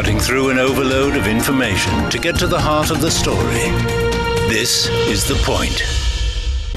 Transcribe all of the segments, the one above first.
cutting through an overload of information to get to the heart of the story. This is The Point.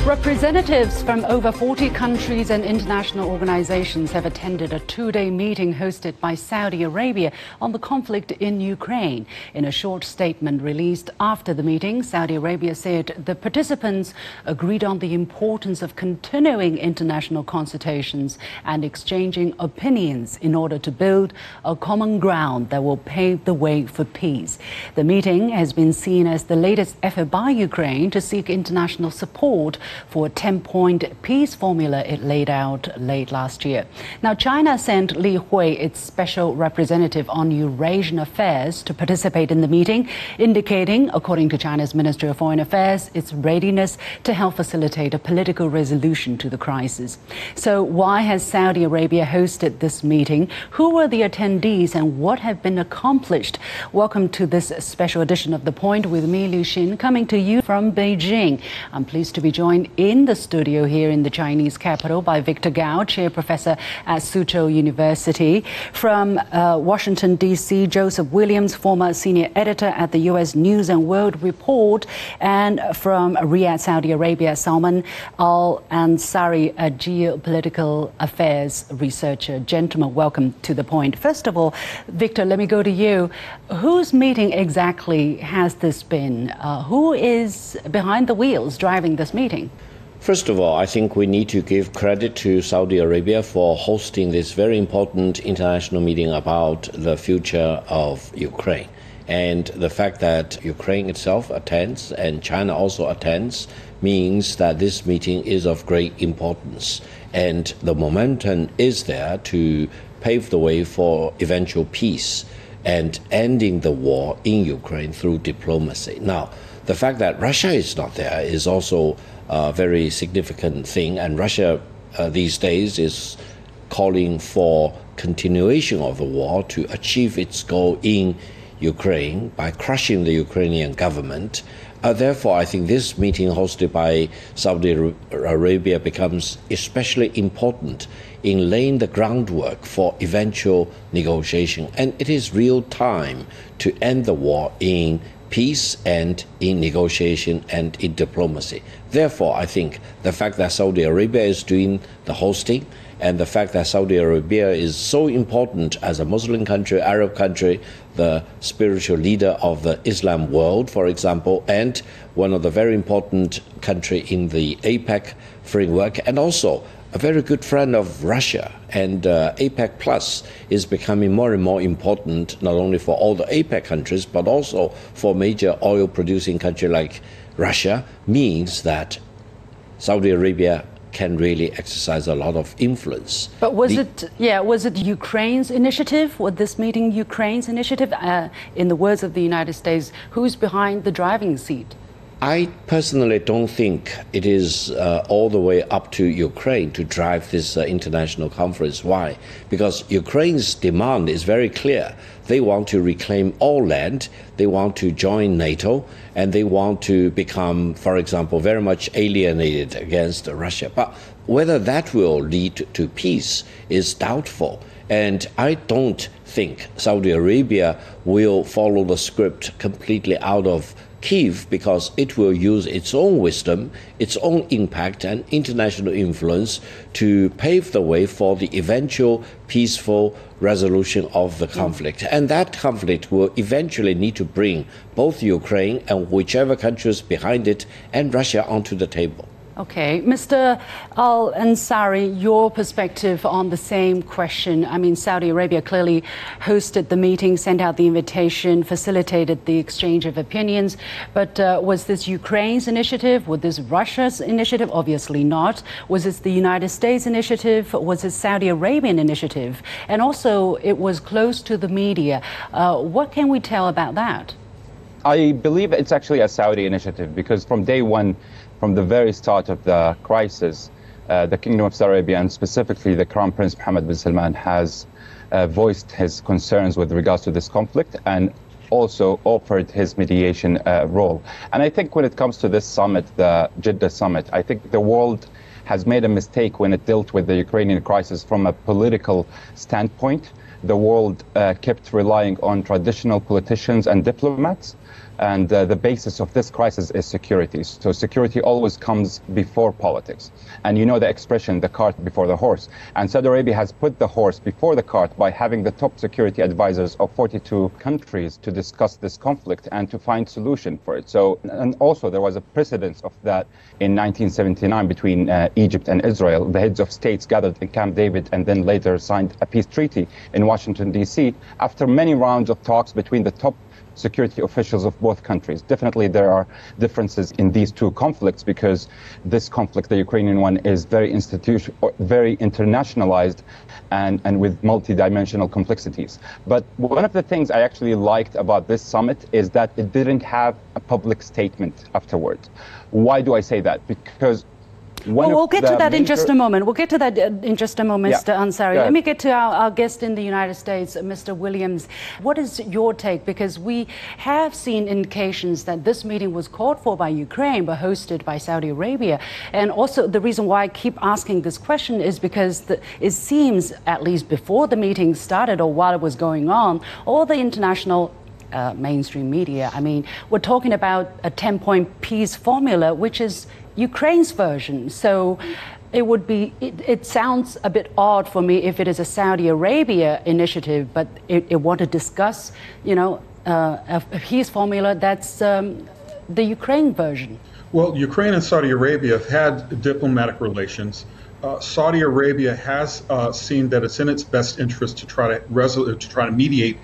Representatives from over 40 countries and international organizations have attended a two day meeting hosted by Saudi Arabia on the conflict in Ukraine. In a short statement released after the meeting, Saudi Arabia said the participants agreed on the importance of continuing international consultations and exchanging opinions in order to build a common ground that will pave the way for peace. The meeting has been seen as the latest effort by Ukraine to seek international support for a 10 point peace formula it laid out late last year. Now, China sent Li Hui, its special representative on Eurasian affairs, to participate in the meeting, indicating, according to China's Ministry of Foreign Affairs, its readiness to help facilitate a political resolution to the crisis. So, why has Saudi Arabia hosted this meeting? Who were the attendees and what have been accomplished? Welcome to this special edition of The Point with me, Liu Xin, coming to you from Beijing. I'm pleased to be joined in the studio here in the Chinese capital by Victor Gao, Chair Professor at Suzhou University. From uh, Washington, D.C., Joseph Williams, former senior editor at the U.S. News and World Report. And from Riyadh, Saudi Arabia, Salman Al Ansari, a geopolitical affairs researcher. Gentlemen, welcome to the point. First of all, Victor, let me go to you. Whose meeting exactly has this been? Uh, who is behind the wheels driving this meeting? First of all, I think we need to give credit to Saudi Arabia for hosting this very important international meeting about the future of Ukraine. And the fact that Ukraine itself attends and China also attends means that this meeting is of great importance. And the momentum is there to pave the way for eventual peace and ending the war in Ukraine through diplomacy. Now, the fact that Russia is not there is also a very significant thing, and Russia uh, these days is calling for continuation of the war to achieve its goal in Ukraine by crushing the Ukrainian government. Uh, therefore, I think this meeting hosted by Saudi Arabia becomes especially important in laying the groundwork for eventual negotiation. And it is real time to end the war in peace and in negotiation and in diplomacy. Therefore, I think the fact that Saudi Arabia is doing the hosting and the fact that Saudi Arabia is so important as a Muslim country, Arab country, the spiritual leader of the Islam world, for example, and one of the very important country in the OPEC framework, and also a very good friend of Russia. And uh, OPEC Plus is becoming more and more important, not only for all the OPEC countries, but also for major oil producing countries like Russia, means that Saudi Arabia can really exercise a lot of influence. But was the, it, yeah, was it Ukraine's initiative? Was this meeting Ukraine's initiative? Uh, in the words of the United States, who's behind the driving seat? I personally don't think it is uh, all the way up to Ukraine to drive this uh, international conference. Why? Because Ukraine's demand is very clear. They want to reclaim all land, they want to join NATO, and they want to become, for example, very much alienated against Russia. But whether that will lead to peace is doubtful. And I don't think Saudi Arabia will follow the script completely out of Kiev because it will use its own wisdom, its own impact, and international influence to pave the way for the eventual peaceful resolution of the hmm. conflict. And that conflict will eventually need to bring both Ukraine and whichever countries behind it and Russia onto the table. Okay, Mr. Al Ansari, your perspective on the same question. I mean, Saudi Arabia clearly hosted the meeting, sent out the invitation, facilitated the exchange of opinions. But uh, was this Ukraine's initiative? Was this Russia's initiative? Obviously not. Was this the United States initiative? Was it Saudi Arabian initiative? And also, it was close to the media. Uh, what can we tell about that? I believe it's actually a Saudi initiative because from day one, from the very start of the crisis, uh, the Kingdom of Saudi Arabia and specifically the Crown Prince Mohammed bin Salman has uh, voiced his concerns with regards to this conflict and also offered his mediation uh, role. And I think when it comes to this summit, the Jeddah summit, I think the world has made a mistake when it dealt with the Ukrainian crisis from a political standpoint. the world uh, kept relying on traditional politicians and diplomats and uh, the basis of this crisis is security. So security always comes before politics. And you know the expression, the cart before the horse. And Saudi Arabia has put the horse before the cart by having the top security advisors of 42 countries to discuss this conflict and to find solution for it. So, and also there was a precedence of that in 1979 between uh, Egypt and Israel. The heads of states gathered in Camp David and then later signed a peace treaty in Washington, D.C. after many rounds of talks between the top security officials of both countries. Definitely, there are differences in these two conflicts because this conflict, the Ukrainian one, is very institution, very internationalized, and and with multidimensional complexities. But one of the things I actually liked about this summit is that it didn't have a public statement afterwards. Why do I say that? Because well, we'll get to that major... in just a moment. We'll get to that uh, in just a moment, yeah. Mr. Ansari. Let me get to our, our, guest in the United States, Mr. Williams. What is your take? Because we have seen indications that this meeting was called for by Ukraine but hosted by Saudi Arabia. And also, the reason why I keep asking this question is because the, it seems, at least before the meeting started or while it was going on, all the international uh, mainstream media. I mean, we're talking about a 10 point peace formula, which is Ukraine's version. So it would be, it, it, sounds a bit odd for me if it is a Saudi Arabia initiative, but it, it want to discuss, you know, uh, a, peace formula that's um, the Ukraine version. Well, Ukraine and Saudi Arabia have had diplomatic relations. Uh, Saudi Arabia has uh, seen that it's in its best interest to try to to try to mediate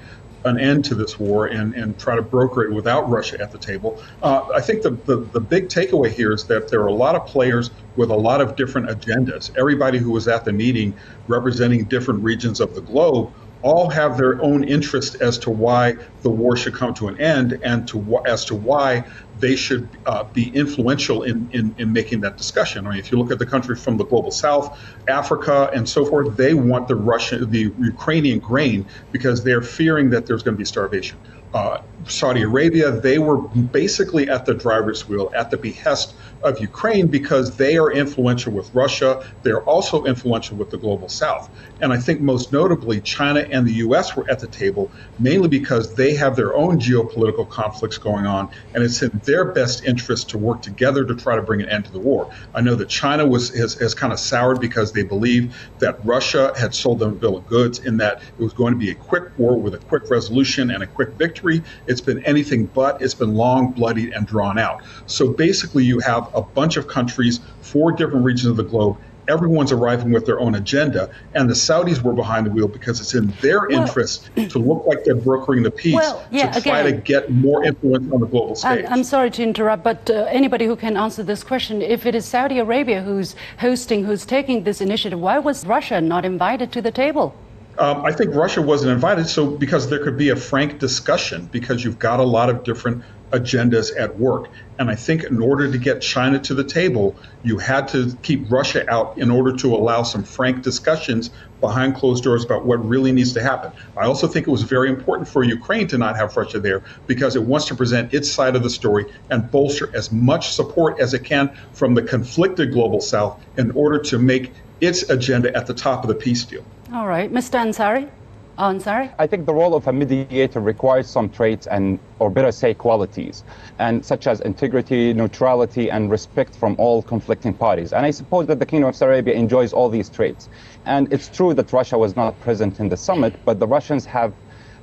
an end to this war and, and try to broker it without Russia at the table. Uh, I think the, the, the, big takeaway here is that there are a lot of players with a lot of different agendas. Everybody who was at the meeting representing different regions of the globe all have their own interest as to why the war should come to an end and to as to why they should uh, be influential in, in, in making that discussion. I mean, if you look at the countries from the global south, Africa, and so forth, they want the Russian, the Ukrainian grain because they're fearing that there's going to be starvation. Uh, Saudi Arabia, they were basically at the driver's wheel at the behest of Ukraine because they are influential with Russia. They're also influential with the global south. And I think most notably, China and the US were at the table mainly because they have their own geopolitical conflicts going on, and it's in their best interest to work together to try to bring an end to the war. I know that China was has, has kind of soured because they believe that Russia had sold them a bill of goods in that it was going to be a quick war with a quick resolution and a quick victory. It's been anything but. It's been long, bloodied, and drawn out. So basically, you have a bunch of countries, four different regions of the globe. Everyone's arriving with their own agenda, and the Saudis were behind the wheel because it's in their well, interest to look like they're brokering the peace well, yeah, to try again, to get more influence on the global stage. I'm sorry to interrupt, but uh, anybody who can answer this question, if it is Saudi Arabia who's hosting, who's taking this initiative, why was Russia not invited to the table? Um, I think Russia wasn't invited, so because there could be a frank discussion, because you've got a lot of different agendas at work. And I think in order to get China to the table, you had to keep Russia out in order to allow some frank discussions behind closed doors about what really needs to happen. I also think it was very important for Ukraine to not have Russia there because it wants to present its side of the story and bolster as much support as it can from the conflicted global south in order to make its agenda at the top of the peace deal. All right, Mr. Ansari. Oh, Ansari? I think the role of a mediator requires some traits and, or better say, qualities, and such as integrity, neutrality, and respect from all conflicting parties. And I suppose that the Kingdom of Saudi Arabia enjoys all these traits. And it's true that Russia was not present in the summit, but the Russians have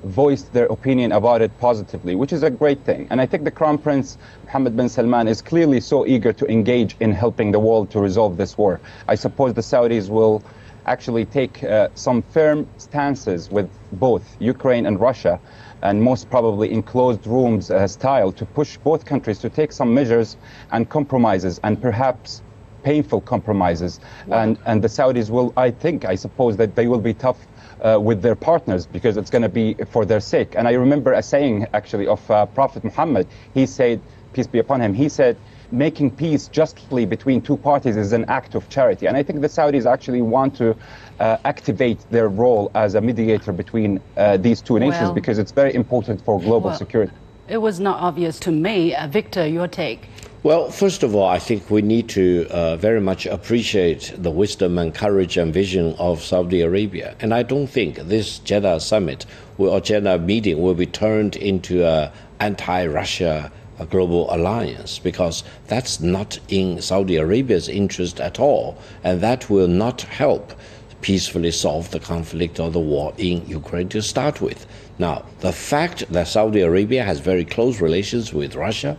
voiced their opinion about it positively, which is a great thing. And I think the Crown Prince Mohammed bin Salman is clearly so eager to engage in helping the world to resolve this war. I suppose the Saudis will actually take uh, some firm stances with both Ukraine and Russia, and most probably in closed rooms uh, style, to push both countries to take some measures and compromises, and perhaps painful compromises. And, and the Saudis will, I think, I suppose that they will be tough uh, with their partners because it's going to be for their sake. And I remember a saying actually of uh, Prophet Muhammad. He said, peace be upon him, he said, making peace justly between two parties is an act of charity. And I think the Saudis actually want to uh, activate their role as a mediator between uh, these two nations well, because it's very important for global well, security. It was not obvious to me. Uh, Victor, your take? Well, first of all, I think we need to uh, very much appreciate the wisdom and courage and vision of Saudi Arabia. And I don't think this Jeddah summit or Jeddah meeting will be turned into an anti Russia global alliance because that's not in Saudi Arabia's interest at all. And that will not help peacefully solve the conflict or the war in Ukraine to start with. Now, the fact that Saudi Arabia has very close relations with Russia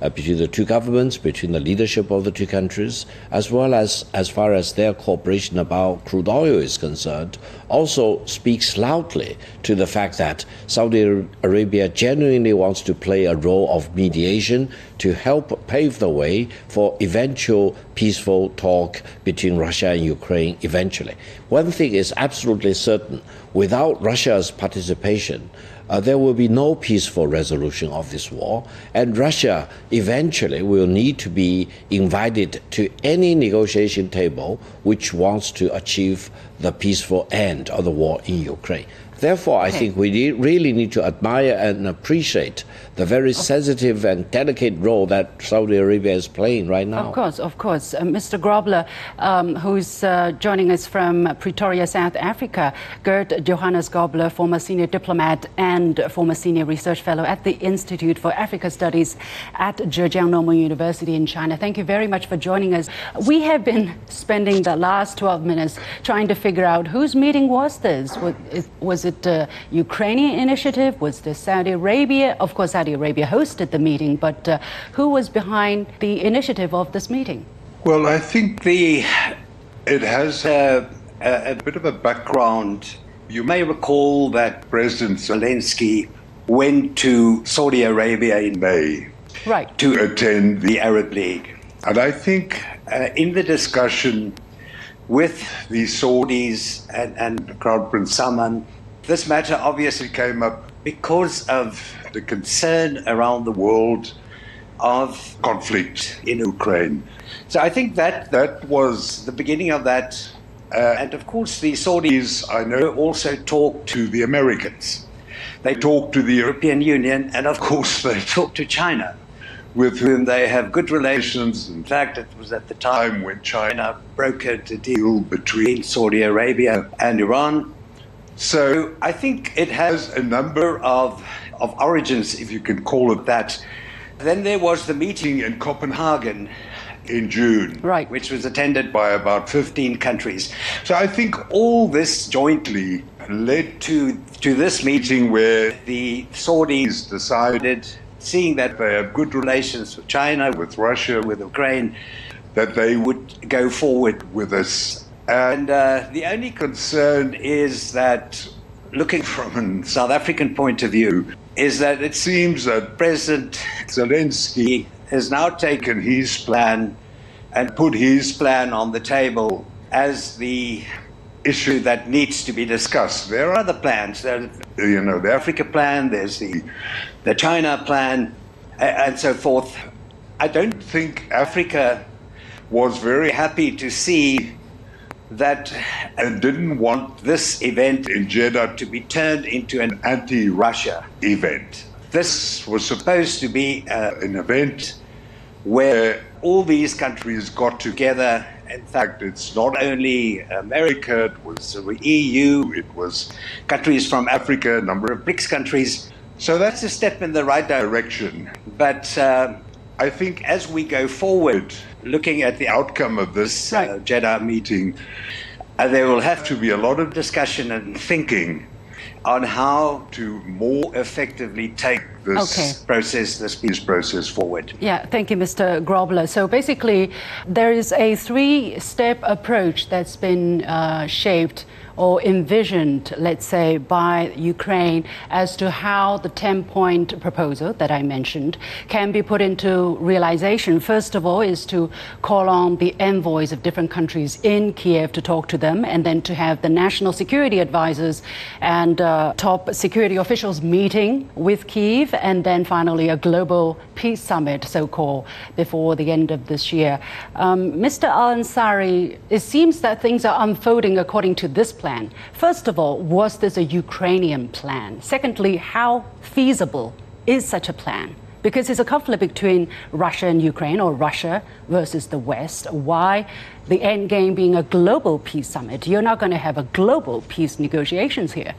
uh, between the two governments, between the leadership of the two countries, as well as as far as their cooperation about crude oil is concerned, also speaks loudly to the fact that Saudi Arabia genuinely wants to play a role of mediation to help pave the way for eventual peaceful talk between Russia and Ukraine eventually. One thing is absolutely certain without Russia's participation, uh, there will be no peaceful resolution of this war, and Russia eventually will need to be invited to any negotiation table which wants to achieve the peaceful end of the war in Ukraine. Therefore, I think we need, really need to admire and appreciate the very sensitive and delicate role that Saudi Arabia is playing right now. Of course, of course. Uh, Mr. Grobler, um, who's uh, joining us from Pretoria, South Africa, Gert Johannes Grobler, former senior diplomat and former senior research fellow at the Institute for Africa Studies at Zhejiang Normal University in China. Thank you very much for joining us. We have been spending the last 12 minutes trying to figure out whose meeting was this. Was it a Ukrainian initiative? Was this Saudi Arabia? Of course, Saudi Arabia hosted the meeting, but uh, who was behind the initiative of this meeting? Well, I think the it has a, a, a bit of a background. You may recall that President Zelensky went to Saudi Arabia in May right. to attend the Arab League. And I think uh, in the discussion with the Saudis and, and Crown Prince Salman, this matter obviously came up because of the concern around the world of conflict in Ukraine. So I think that that was the beginning of that. Uh, and of course, the Saudis, I know, also talked to the Americans. They talked to the European Union, and of course, they talked to China, with whom they have good relations. In fact, it was at the time when China brokered a deal between Saudi Arabia and Iran. So I think it has a number of of origins, if you can call it that. Then there was the meeting in Copenhagen in June, right. which was attended by about 15 countries. So I think all this jointly led to, to this meeting where the Saudis decided, seeing that they have good relations with China, with Russia, with Ukraine, that they would go forward with this. And uh, the only concern is that looking from a South African point of view, is that it seems that President Zelensky has now taken his plan and put his plan on the table as the issue that needs to be discussed. There are other plans. There, you know, the Africa plan, there's the, the China plan, and so forth. I don't think Africa was very happy to see that and didn't want this event in Jeddah to be turned into an anti Russia event. This was supposed to be uh, an event where all these countries got together. In fact, it's not only America, it was the EU, it was countries from Africa, a number of BRICS countries. So that's a step in the right direction. But uh, I think as we go forward, looking at the outcome of this uh, Jeddah meeting, uh, there will have to be a lot of discussion and thinking on how to more effectively take this okay. process, this peace process forward. Yeah, thank you, Mr. Grobler. So basically, there is a three step approach that's been uh, shaped or envisioned, let's say, by Ukraine as to how the 10 point proposal that I mentioned can be put into realization. First of all, is to call on the envoys of different countries in Kiev to talk to them, and then to have the national security advisors and uh, top security officials meeting with Kiev, and then finally a global peace summit, so called, before the end of this year. Um, Mr. Al Ansari, it seems that things are unfolding according to this plan. First of all, was this a Ukrainian plan? Secondly, how feasible is such a plan? Because it's a conflict between Russia and Ukraine, or Russia versus the West. Why the end game being a global peace summit? You're not going to have a global peace negotiations here.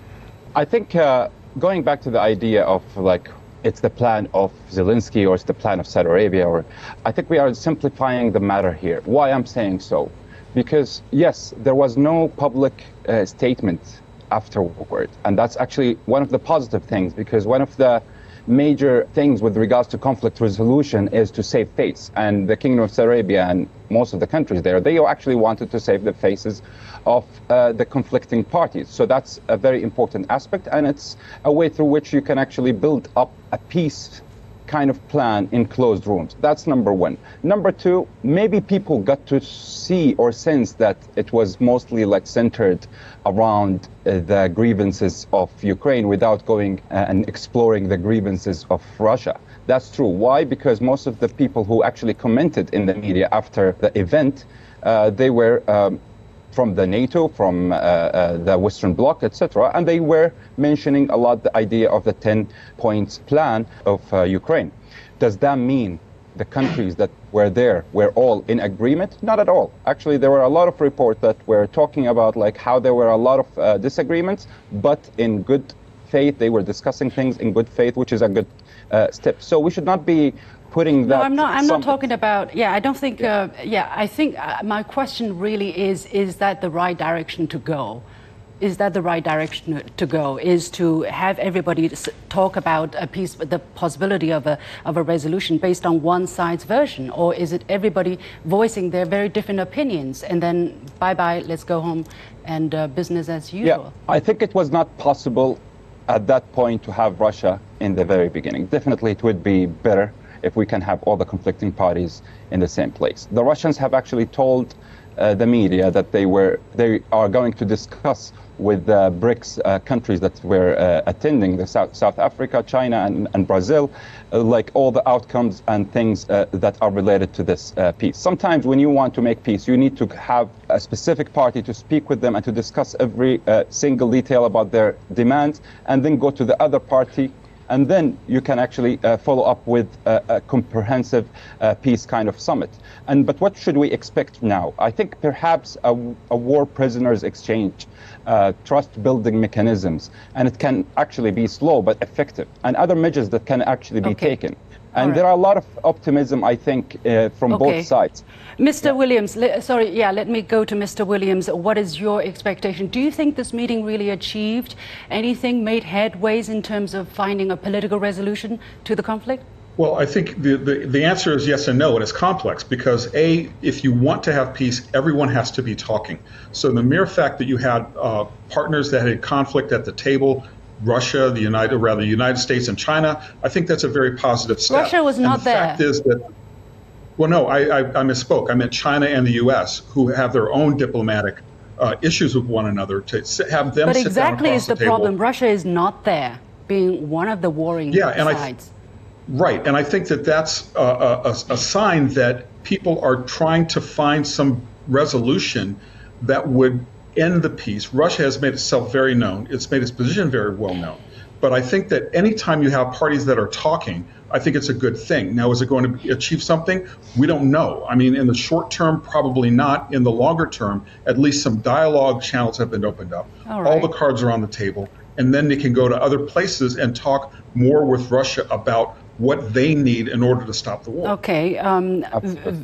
I think uh, going back to the idea of like it's the plan of Zelensky or it's the plan of Saudi Arabia, or I think we are simplifying the matter here. Why I'm saying so? Because yes, there was no public uh, statement afterward, and that's actually one of the positive things. Because one of the major things with regards to conflict resolution is to save face. And the Kingdom of Saudi Arabia and most of the countries there, they actually wanted to save the faces of uh, the conflicting parties. So that's a very important aspect, and it's a way through which you can actually build up a peace kind of plan in closed rooms. That's number one. Number two, maybe people got to see or sense that it was mostly like centered around uh, the grievances of Ukraine without going uh, and exploring the grievances of Russia. That's true. Why? Because most of the people who actually commented in the media after the event, uh, they were um, from the NATO, from uh, uh, the Western Bloc, etc. And they were mentioning a lot the idea of the 10 points plan of uh, Ukraine. Does that mean the countries that were there were all in agreement? Not at all. Actually, there were a lot of reports that were talking about like how there were a lot of uh, disagreements, but in good faith, they were discussing things in good faith, which is a good uh, step. So we should not be putting that. No, I'm not. I'm not talking about. Yeah, I don't think. Uh, yeah, I think uh, my question really is: Is that the right direction to go? Is that the right direction to go? Is to have everybody talk about a peace, the possibility of a of a resolution based on one side's version, or is it everybody voicing their very different opinions and then bye bye, let's go home and uh, business as usual? Yeah, I think it was not possible at that point to have Russia in the very beginning. Definitely, it would be better if we can have all the conflicting parties in the same place. The Russians have actually told uh, the media that they were they are going to discuss with the BRICS uh, countries that were uh, attending the South, South Africa, China, and, and Brazil, uh, like all the outcomes and things uh, that are related to this uh, peace. Sometimes when you want to make peace, you need to have a specific party to speak with them and to discuss every single detail about their demands, and then go to the other party and then you can actually uh, follow up with a, a comprehensive uh, peace kind of summit. And but what should we expect now? I think perhaps a, a war prisoners exchange, uh, trust building mechanisms, and it can actually be slow but effective, and other measures that can actually be okay. taken. And right. there are a lot of optimism, I think, uh, from okay. both sides. Mr. Yeah. Williams, le- sorry, yeah, let me go to Mr. Williams. What is your expectation? Do you think this meeting really achieved anything, made headways in terms of finding a political resolution to the conflict? Well, I think the, the, the, answer is yes and no, and it's complex because A, if you want to have peace, everyone has to be talking. So the mere fact that you had uh, partners that had conflict at the table Russia, the United, rather, the United States and China. I think that's a very positive step. Russia was not the there. The fact is that, well, no, I, I, I, misspoke. I meant China and the U.S., who have their own diplomatic uh, issues with one another. To have them. But exactly is the, the problem. Russia is not there, being one of the warring yeah, and sides. I, right, and I think that that's a, a, a sign that people are trying to find some resolution that would end the peace. Russia has made itself very known. It's made its position very well known. But I think that anytime you have parties that are talking, I think it's a good thing. Now, is it going to achieve something? We don't know. I mean, in the short term, probably not. In the longer term, at least some dialogue channels have been opened up. All, All the cards are on the table. And then they can go to other places and talk more with Russia about what they need in order to stop the war. Okay. Um,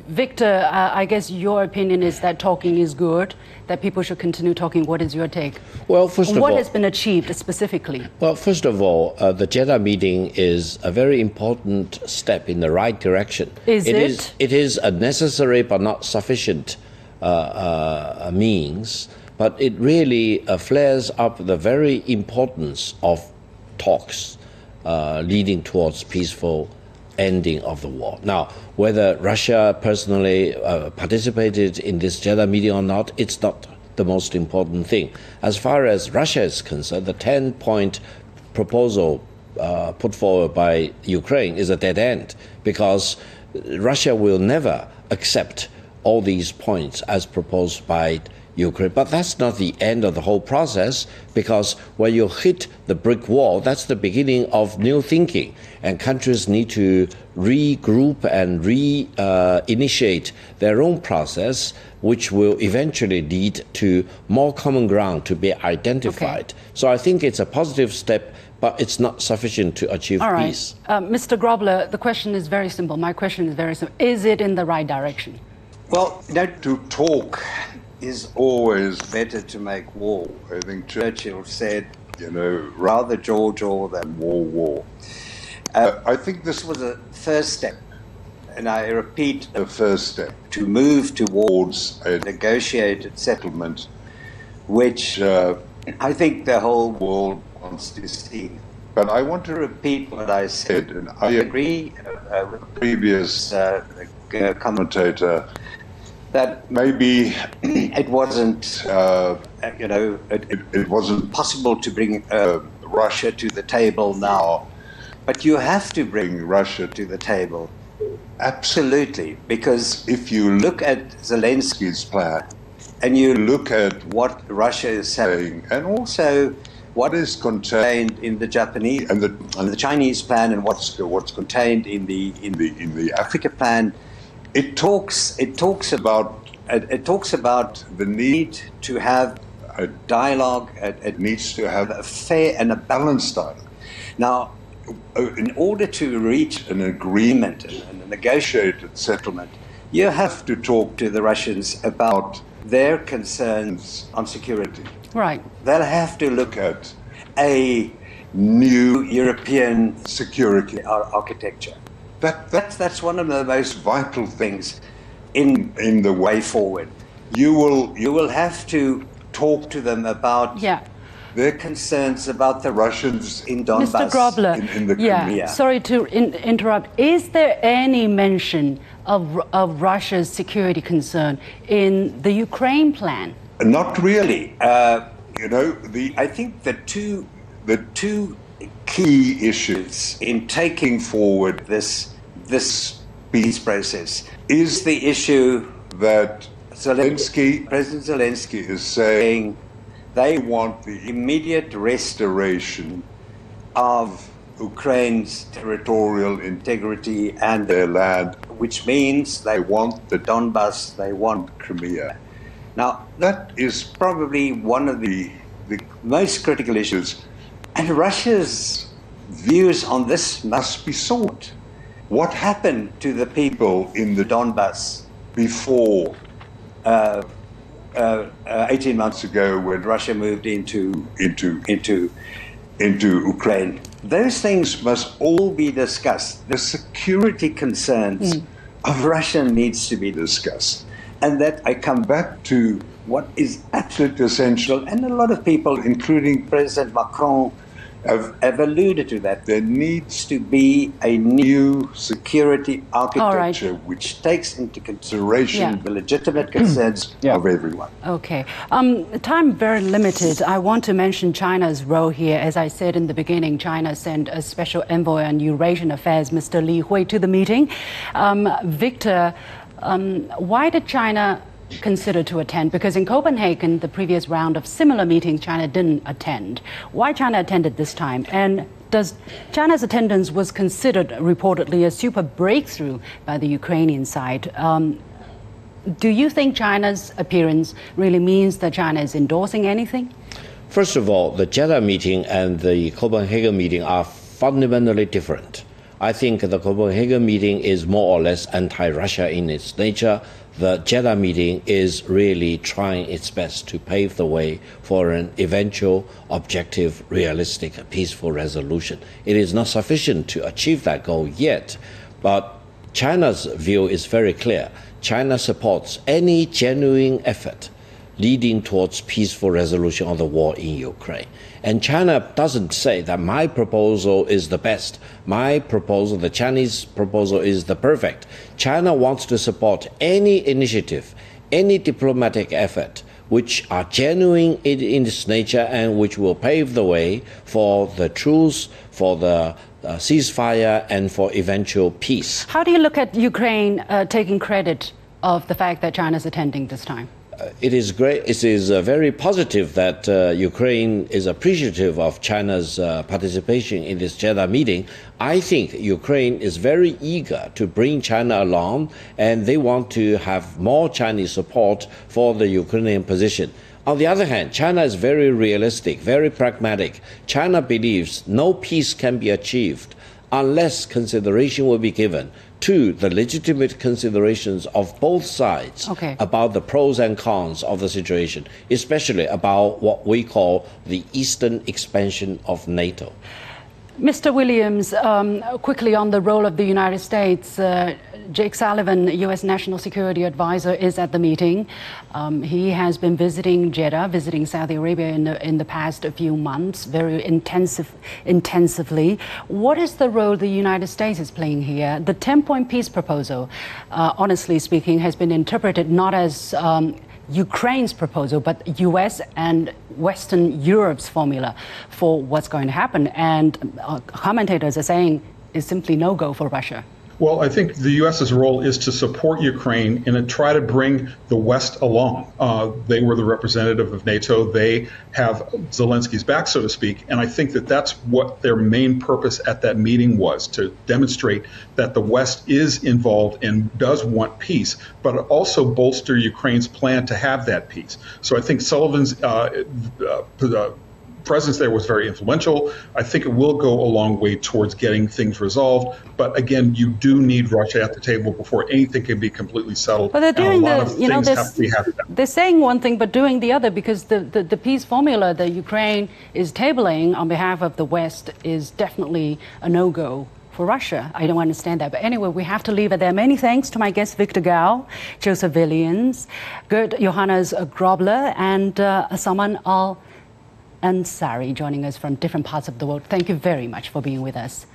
Victor, uh, I guess your opinion is that talking is good, that people should continue talking. What is your take? Well, first of what all. What has been achieved specifically? Well, first of all, uh, the Jeddah meeting is a very important step in the right direction. Is it? It is, it is a necessary but not sufficient uh, uh means, but it really uh, flares up the very importance of talks uh, leading towards peaceful ending of the war. Now, whether Russia personally uh, participated in this Jeddah meeting or not, it's not the most important thing. As far as Russia is concerned, the 10 point proposal uh, put forward by Ukraine is a dead end because Russia will never accept all these points as proposed by Ukraine. But that's not the end of the whole process because when you hit the brick wall, that's the beginning of new thinking. And countries need to regroup and re uh, initiate their own process, which will eventually lead to more common ground to be identified. Okay. So I think it's a positive step. But it's not sufficient to achieve All right. peace. Uh, Mr. Grobler, the question is very simple. My question is very simple. Is it in the right direction? Well, you know, to talk is always better to make war. I think Churchill said, you know, rather jaw jaw than war war. Uh, I think this was a first step, and I repeat, a first step to move towards a negotiated settlement, which uh, I think the whole world wants to see. But I want to repeat what I said, and I agree uh, with the previous uh, commentator that maybe it wasn't, uh, you know, it, it, it, wasn't possible to bring uh, Russia to the table now. But you have to bring Russia to the table. Absolutely. Because if you look at Zelensky's plan and you look at what Russia is saying, and also what is contained in the Japanese and the, and the Chinese plan and what's, what's contained in the, in, the, in the Africa plan, it talks it talks about it, it, talks about the need to have a dialogue. It, it, needs to have a fair and a balanced dialogue. Now, in order to reach an agreement and a negotiated settlement, you have to talk to the Russians about their concerns on security. Right. They'll have to look at a new European security architecture. That, that's, that's one of the most vital things in, in the way forward. You will, you will have to talk to them about yeah. their concerns about the Russians in Donbass. Mr. Grobler, in, in the yeah, Crimea. sorry to in, interrupt. Is there any mention of, of Russia's security concern in the Ukraine plan? Not really. Uh, you know, the, I think the two, the two key issues in taking forward this this peace process is the issue that Zelensky, President Zelensky is saying they want the immediate restoration of Ukraine's territorial integrity and their land, which means they want the Donbass, they want Crimea. Now, that is probably one of the, the most critical issues, and Russia's views on this must be sought. What happened to the people in the Donbass before uh, uh, uh, 18 months ago when Russia moved into, into, into, into Ukraine? Those things must all be discussed. The security concerns mm. of Russia needs to be discussed. And that I come back to what is absolutely essential, and a lot of people, including President Macron, have, have alluded to that. There needs to be a new security architecture right. which takes into consideration yeah. the legitimate concerns yeah. of everyone. Okay. Um, time very limited. I want to mention China's role here. As I said in the beginning, China sent a special envoy on Eurasian affairs, Mr. Li Hui, to the meeting. Um, Victor, um, why did China consider to attend? Because in Copenhagen, the previous round of similar meetings, China didn't attend. Why China attended this time? And does China's attendance was considered reportedly a super breakthrough by the Ukrainian side? Um, do you think China's appearance really means that China is endorsing anything? First of all, the Jeddah meeting and the Copenhagen meeting are fundamentally different. I think the Copenhagen meeting is more or less anti Russia in its nature the Jeddah meeting is really trying its best to pave the way for an eventual, objective, realistic, peaceful resolution. It is not sufficient to achieve that goal yet, but China's view is very clear. China supports any genuine effort leading towards peaceful resolution of the war in Ukraine. And China doesn't say that my proposal is the best. My proposal, the Chinese proposal, is the perfect. China wants to support any initiative, any diplomatic effort which are genuine in, in its nature and which will pave the way for the truce, for the uh, ceasefire, and for eventual peace. How do you look at Ukraine uh, taking credit of the fact that China is attending this time? It is great. It is uh, very positive that uh, Ukraine is appreciative of China's uh, participation in this Jeddah meeting. I think Ukraine is very eager to bring China along, and they want to have more Chinese support for the Ukrainian position. On the other hand, China is very realistic, very pragmatic. China believes no peace can be achieved unless consideration will be given to the legitimate considerations of both sides okay. about the pros and cons of the situation, especially about what we call the eastern expansion of NATO. Mr. Williams, um, quickly on the role of the United States. Uh, Jake Sullivan, U.S. National Security Advisor, is at the meeting. Um, he has been visiting Jeddah, visiting Saudi Arabia in the, in the past few months, very intensive, intensively. What is the role the United States is playing here? The 10 point peace proposal, uh, honestly speaking, has been interpreted not as um, Ukraine's proposal, but US and Western Europe's formula for what's going to happen. And uh, commentators are saying it's simply no go for Russia. Well, I think the U.S.'s role is to support Ukraine and try to bring the West along. Uh, they were the representative of NATO. They have Zelensky's back, so to speak. And I think that that's what their main purpose at that meeting was to demonstrate that the West is involved and does want peace, but also bolster Ukraine's plan to have that peace. So I think Sullivan's uh, uh, presence there was very influential. I think it will go a long way towards getting things resolved. But again, you do need Russia at the table before anything can be completely settled. But they're doing the, you know, they're, they're saying one thing but doing the other because the, the, the peace formula that Ukraine is tabling on behalf of the West is definitely a no-go for Russia. I don't understand that. But anyway, we have to leave it there. Many thanks to my guests, Victor Gao, Joseph Williams, Gert Johannes Grobler, and uh, Salman Al Ansari joining us from different parts of the world. Thank you very much for being with us.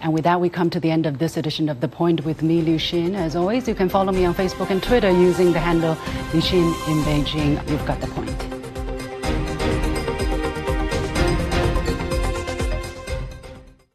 And with that, we come to the end of this edition of The Point with me, Liu Xin. As always, you can follow me on Facebook and Twitter using the handle Liu Xin in Beijing. You've got the point.